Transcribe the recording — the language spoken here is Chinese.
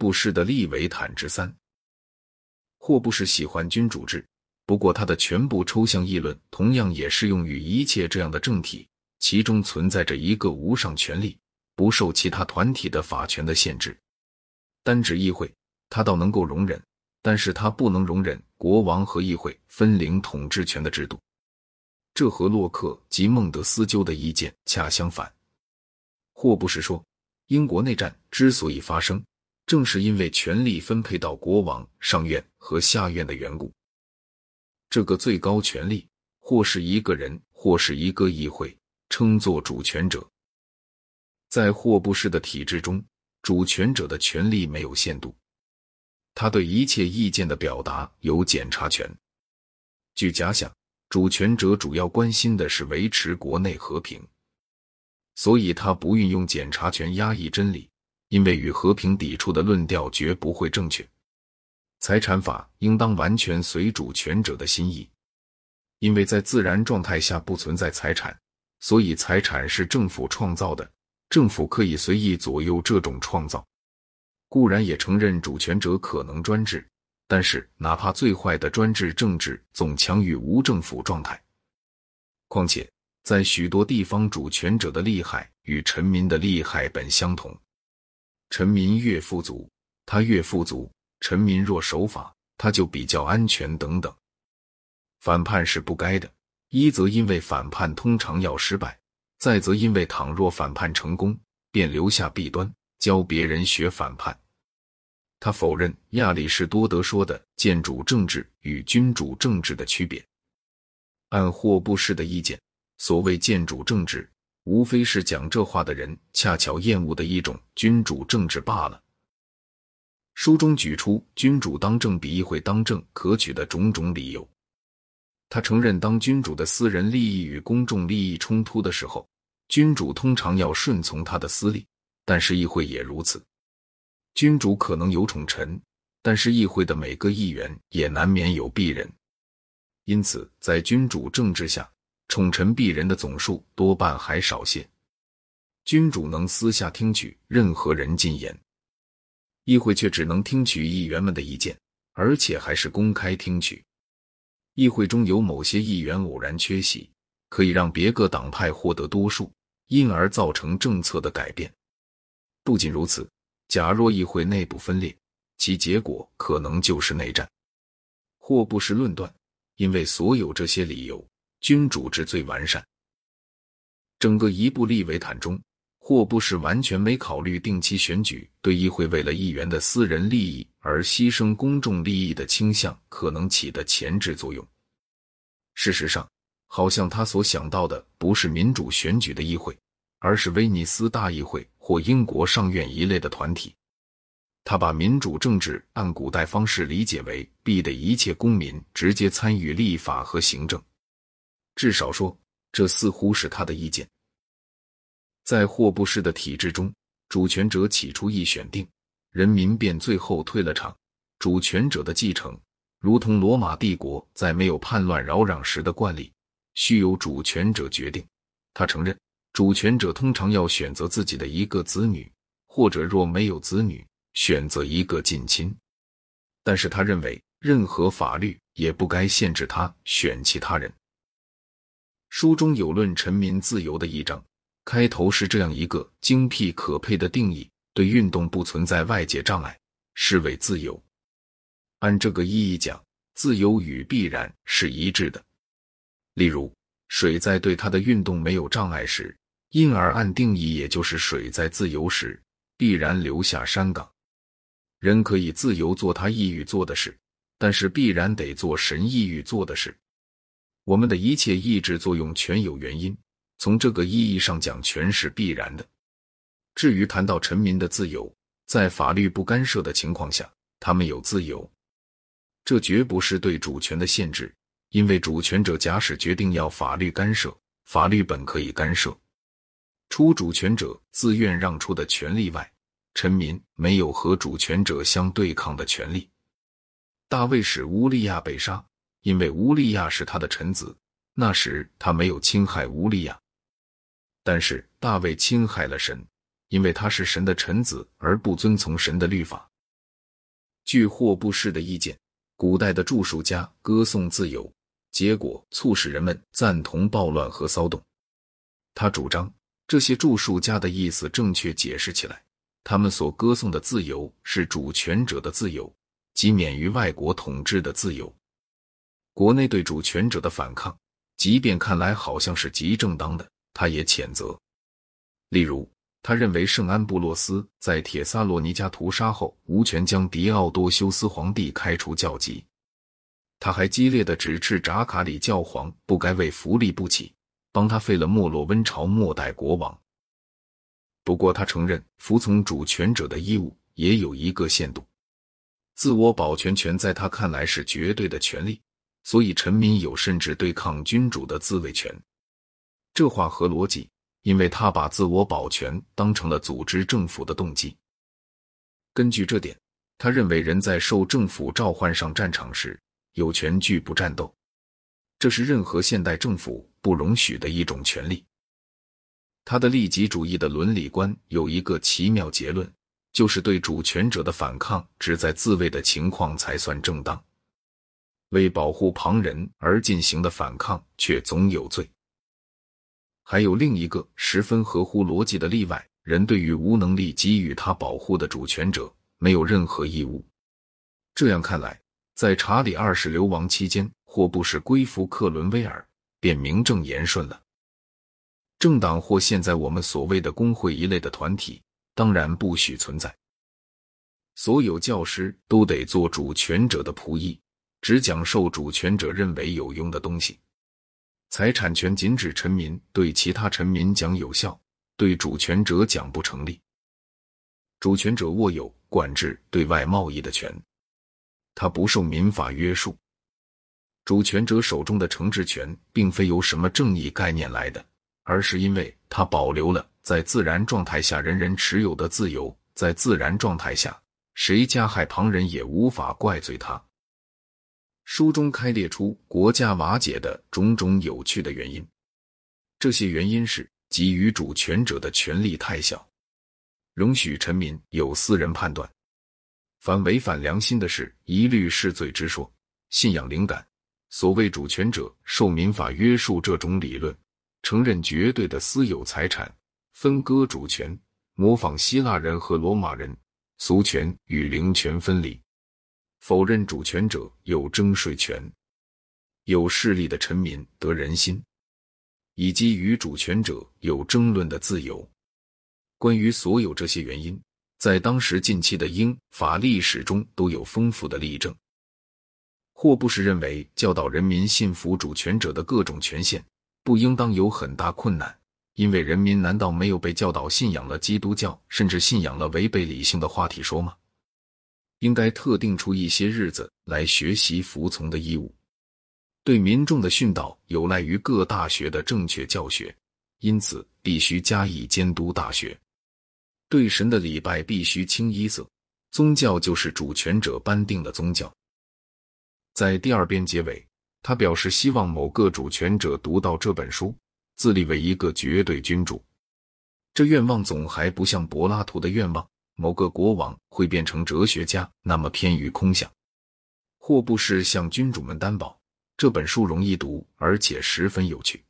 布氏的利维坦之三。霍布氏喜欢君主制，不过他的全部抽象议论同样也适用于一切这样的政体，其中存在着一个无上权力，不受其他团体的法权的限制。单指议会，他倒能够容忍，但是他不能容忍国王和议会分领统治权的制度。这和洛克及孟德斯鸠的意见恰相反。霍布士说，英国内战之所以发生。正是因为权力分配到国王、上院和下院的缘故，这个最高权力或是一个人，或是一个议会，称作主权者。在霍布士的体制中，主权者的权力没有限度，他对一切意见的表达有检查权。据假想，主权者主要关心的是维持国内和平，所以他不运用检查权压抑真理。因为与和平抵触的论调绝不会正确。财产法应当完全随主权者的心意，因为在自然状态下不存在财产，所以财产是政府创造的，政府可以随意左右这种创造。固然也承认主权者可能专制，但是哪怕最坏的专制政治总强于无政府状态。况且在许多地方，主权者的利害与臣民的利害本相同。臣民越富足，他越富足；臣民若守法，他就比较安全。等等，反叛是不该的。一则因为反叛通常要失败，再则因为倘若反叛成功，便留下弊端，教别人学反叛。他否认亚里士多德说的建主政治与君主政治的区别。按霍布士的意见，所谓建主政治。无非是讲这话的人恰巧厌恶的一种君主政治罢了。书中举出君主当政比议会当政可取的种种理由。他承认，当君主的私人利益与公众利益冲突的时候，君主通常要顺从他的私利，但是议会也如此。君主可能有宠臣，但是议会的每个议员也难免有鄙人。因此，在君主政治下。宠臣鄙人的总数多半还少些，君主能私下听取任何人进言，议会却只能听取议员们的意见，而且还是公开听取。议会中有某些议员偶然缺席，可以让别个党派获得多数，因而造成政策的改变。不仅如此，假若议会内部分裂，其结果可能就是内战。或不是论断，因为所有这些理由。君主制最完善。整个一部利维坦中，霍布是完全没考虑定期选举对议会为了议员的私人利益而牺牲公众利益的倾向可能起的前置作用。事实上，好像他所想到的不是民主选举的议会，而是威尼斯大议会或英国上院一类的团体。他把民主政治按古代方式理解为必得一切公民直接参与立法和行政。至少说，这似乎是他的意见。在霍布士的体制中，主权者起初一选定，人民便最后退了场。主权者的继承，如同罗马帝国在没有叛乱扰攘时的惯例，需由主权者决定。他承认，主权者通常要选择自己的一个子女，或者若没有子女，选择一个近亲。但是他认为，任何法律也不该限制他选其他人。书中有论臣民自由的一章，开头是这样一个精辟可佩的定义：对运动不存在外界障碍，是为自由。按这个意义讲，自由与必然是一致的。例如，水在对它的运动没有障碍时，因而按定义，也就是水在自由时，必然留下山岗。人可以自由做他意欲做的事，但是必然得做神意欲做的事。我们的一切意志作用全有原因，从这个意义上讲，全是必然的。至于谈到臣民的自由，在法律不干涉的情况下，他们有自由，这绝不是对主权的限制，因为主权者假使决定要法律干涉，法律本可以干涉。除主权者自愿让出的权利外，臣民没有和主权者相对抗的权利。大卫使乌利亚被杀。因为乌利亚是他的臣子，那时他没有侵害乌利亚。但是大卫侵害了神，因为他是神的臣子而不遵从神的律法，据霍布士的意见，古代的著述家歌颂自由，结果促使人们赞同暴乱和骚动。他主张，这些著述家的意思正确解释起来，他们所歌颂的自由是主权者的自由，即免于外国统治的自由。国内对主权者的反抗，即便看来好像是极正当的，他也谴责。例如，他认为圣安布洛斯在铁萨罗尼加屠杀后，无权将狄奥多修斯皇帝开除教籍。他还激烈的指斥扎卡里教皇不该为福利不起，帮他废了莫洛温朝末代国王。不过，他承认服从主权者的义务也有一个限度，自我保全权在他看来是绝对的权利。所以，臣民有甚至对抗君主的自卫权。这话合逻辑，因为他把自我保全当成了组织政府的动机。根据这点，他认为人在受政府召唤上战场时，有权拒不战斗，这是任何现代政府不容许的一种权利。他的利己主义的伦理观有一个奇妙结论，就是对主权者的反抗只在自卫的情况才算正当。为保护旁人而进行的反抗却总有罪。还有另一个十分合乎逻辑的例外：人对于无能力给予他保护的主权者没有任何义务。这样看来，在查理二世流亡期间，霍布是归附克伦威尔便名正言顺了。政党或现在我们所谓的工会一类的团体，当然不许存在。所有教师都得做主权者的仆役。只讲授主权者认为有用的东西，财产权仅指臣民对其他臣民讲有效，对主权者讲不成立。主权者握有管制对外贸易的权，他不受民法约束。主权者手中的惩治权，并非由什么正义概念来的，而是因为他保留了在自然状态下人人持有的自由。在自然状态下，谁加害旁人也无法怪罪他。书中开列出国家瓦解的种种有趣的原因，这些原因是给予主权者的权力太小，容许臣民有私人判断，凡违反良心的事一律是罪之说，信仰灵感，所谓主权者受民法约束这种理论，承认绝对的私有财产，分割主权，模仿希腊人和罗马人，俗权与灵权分离。否认主权者有征税权，有势力的臣民得人心，以及与主权者有争论的自由。关于所有这些原因，在当时近期的英法历史中都有丰富的例证。霍布士认为，教导人民信服主权者的各种权限，不应当有很大困难，因为人民难道没有被教导信仰了基督教，甚至信仰了违背理性的话题说吗？应该特定出一些日子来学习服从的义务。对民众的训导有赖于各大学的正确教学，因此必须加以监督。大学对神的礼拜必须清一色。宗教就是主权者颁定的宗教。在第二编结尾，他表示希望某个主权者读到这本书，自立为一个绝对君主。这愿望总还不像柏拉图的愿望。某个国王会变成哲学家，那么偏于空想。霍布士向君主们担保，这本书容易读，而且十分有趣。